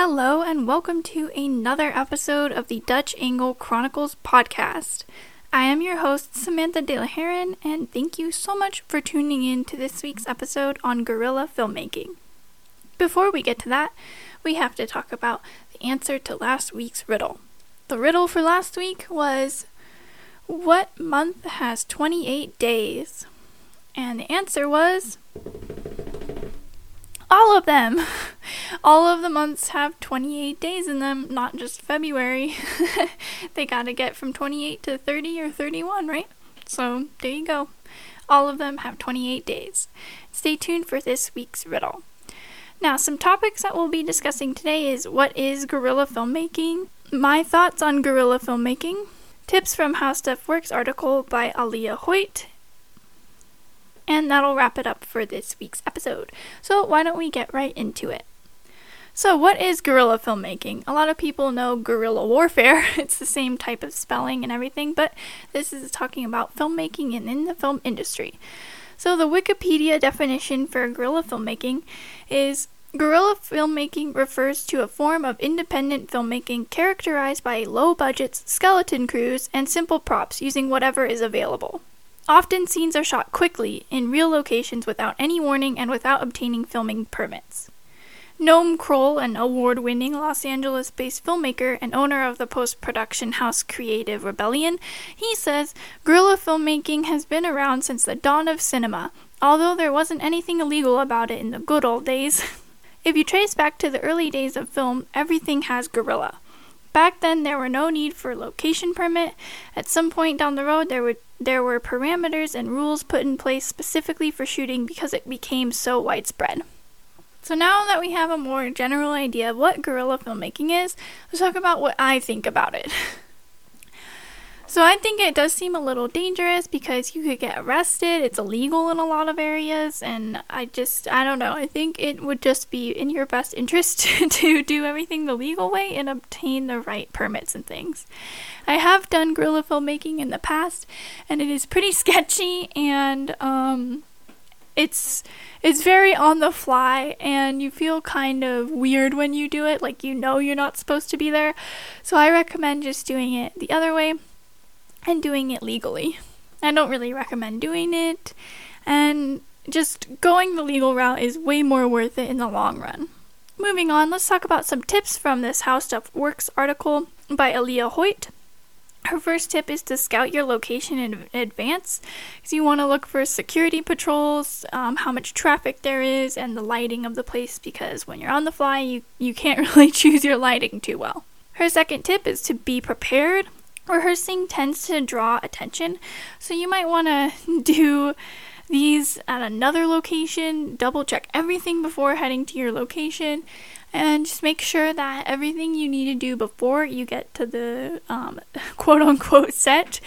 Hello, and welcome to another episode of the Dutch Angle Chronicles podcast. I am your host, Samantha De La Heron, and thank you so much for tuning in to this week's episode on guerrilla filmmaking. Before we get to that, we have to talk about the answer to last week's riddle. The riddle for last week was What month has 28 days? And the answer was all of them. All of the months have 28 days in them, not just February. they gotta get from 28 to 30 or 31, right? So there you go. All of them have 28 days. Stay tuned for this week's riddle. Now, some topics that we'll be discussing today is what is guerrilla filmmaking, my thoughts on guerrilla filmmaking, tips from How Stuff Works article by Alia Hoyt, and that'll wrap it up for this week's episode. So, why don't we get right into it? So, what is guerrilla filmmaking? A lot of people know guerrilla warfare. it's the same type of spelling and everything, but this is talking about filmmaking and in the film industry. So, the Wikipedia definition for guerrilla filmmaking is Guerrilla filmmaking refers to a form of independent filmmaking characterized by low budgets, skeleton crews, and simple props using whatever is available. Often scenes are shot quickly in real locations without any warning and without obtaining filming permits. Noam Kroll, an award winning Los Angeles based filmmaker and owner of the post production house Creative Rebellion, he says guerrilla filmmaking has been around since the dawn of cinema, although there wasn't anything illegal about it in the good old days. if you trace back to the early days of film, everything has guerrilla. Back then, there were no need for location permit. At some point down the road, there were there were parameters and rules put in place specifically for shooting because it became so widespread. So now that we have a more general idea of what guerrilla filmmaking is, let's talk about what I think about it. So I think it does seem a little dangerous because you could get arrested. It's illegal in a lot of areas, and I just I don't know. I think it would just be in your best interest to do everything the legal way and obtain the right permits and things. I have done guerrilla filmmaking in the past, and it is pretty sketchy and um, it's it's very on the fly and you feel kind of weird when you do it like you know you're not supposed to be there so i recommend just doing it the other way and doing it legally. I don't really recommend doing it, and just going the legal route is way more worth it in the long run. Moving on, let's talk about some tips from this How Stuff Works article by Alia Hoyt. Her first tip is to scout your location in advance because you want to look for security patrols, um, how much traffic there is, and the lighting of the place because when you're on the fly, you, you can't really choose your lighting too well. Her second tip is to be prepared rehearsing tends to draw attention, so you might want to do these at another location, double check everything before heading to your location, and just make sure that everything you need to do before you get to the um, quote unquote set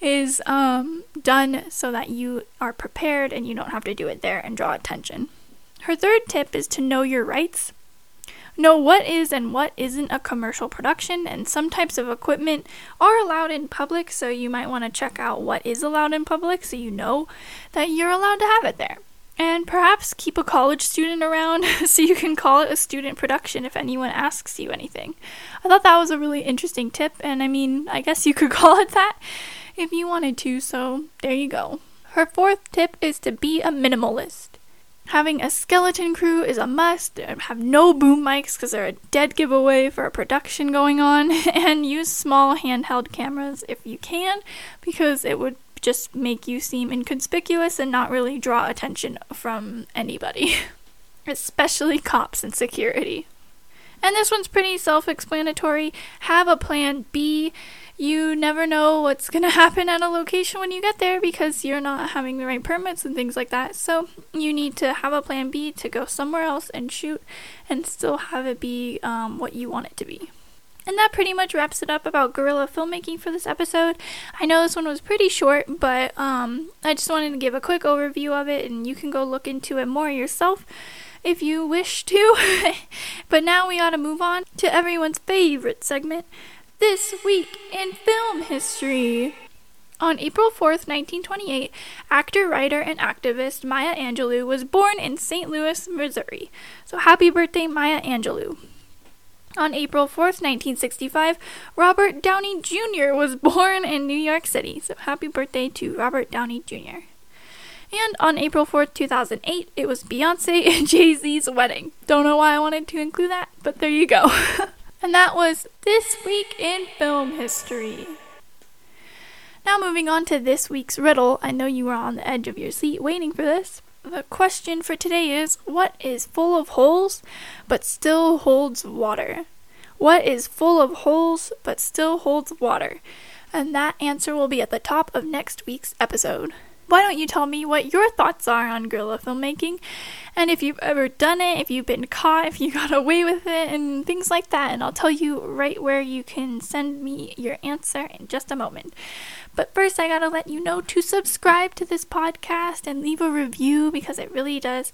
is um, done so that you are prepared and you don't have to do it there and draw attention. Her third tip is to know your rights know what is and what isn't a commercial production, and some types of equipment are allowed in public, so you might want to check out what is allowed in public so you know that you're allowed to have it there. And perhaps keep a college student around so you can call it a student production if anyone asks you anything. I thought that was a really interesting tip, and I mean, I guess you could call it that if you wanted to, so there you go. Her fourth tip is to be a minimalist. Having a skeleton crew is a must. Have no boom mics because they're a dead giveaway for a production going on. And use small handheld cameras if you can because it would just make you seem inconspicuous and not really draw attention from anybody, especially cops and security. And this one's pretty self explanatory. Have a plan B you never know what's going to happen at a location when you get there because you're not having the right permits and things like that. So you need to have a plan B to go somewhere else and shoot and still have it be um, what you want it to be. And that pretty much wraps it up about guerrilla filmmaking for this episode. I know this one was pretty short, but um, I just wanted to give a quick overview of it, and you can go look into it more yourself if you wish to. but now we ought to move on to everyone's favorite segment this Week in Film History. On April 4th, 1928, actor, writer, and activist Maya Angelou was born in St. Louis, Missouri. So happy birthday, Maya Angelou. On April 4th, 1965, Robert Downey Jr. was born in New York City. So happy birthday to Robert Downey Jr. And on April 4th, 2008, it was Beyonce and Jay Z's wedding. Don't know why I wanted to include that, but there you go. and that was This Week in Film History. Now, moving on to this week's riddle. I know you were on the edge of your seat waiting for this. The question for today is What is full of holes but still holds water? What is full of holes but still holds water? And that answer will be at the top of next week's episode why don't you tell me what your thoughts are on guerrilla filmmaking and if you've ever done it, if you've been caught, if you got away with it, and things like that. And I'll tell you right where you can send me your answer in just a moment. But first, I gotta let you know to subscribe to this podcast and leave a review because it really does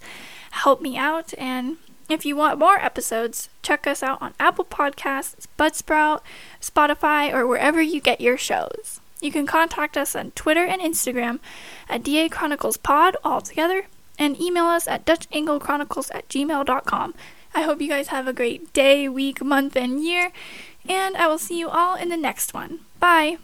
help me out. And if you want more episodes, check us out on Apple Podcasts, Buzzsprout, Spotify, or wherever you get your shows. You can contact us on Twitter and Instagram at DA Chronicles Pod all together and email us at DutchAngleChronicles at gmail.com. I hope you guys have a great day, week, month, and year, and I will see you all in the next one. Bye!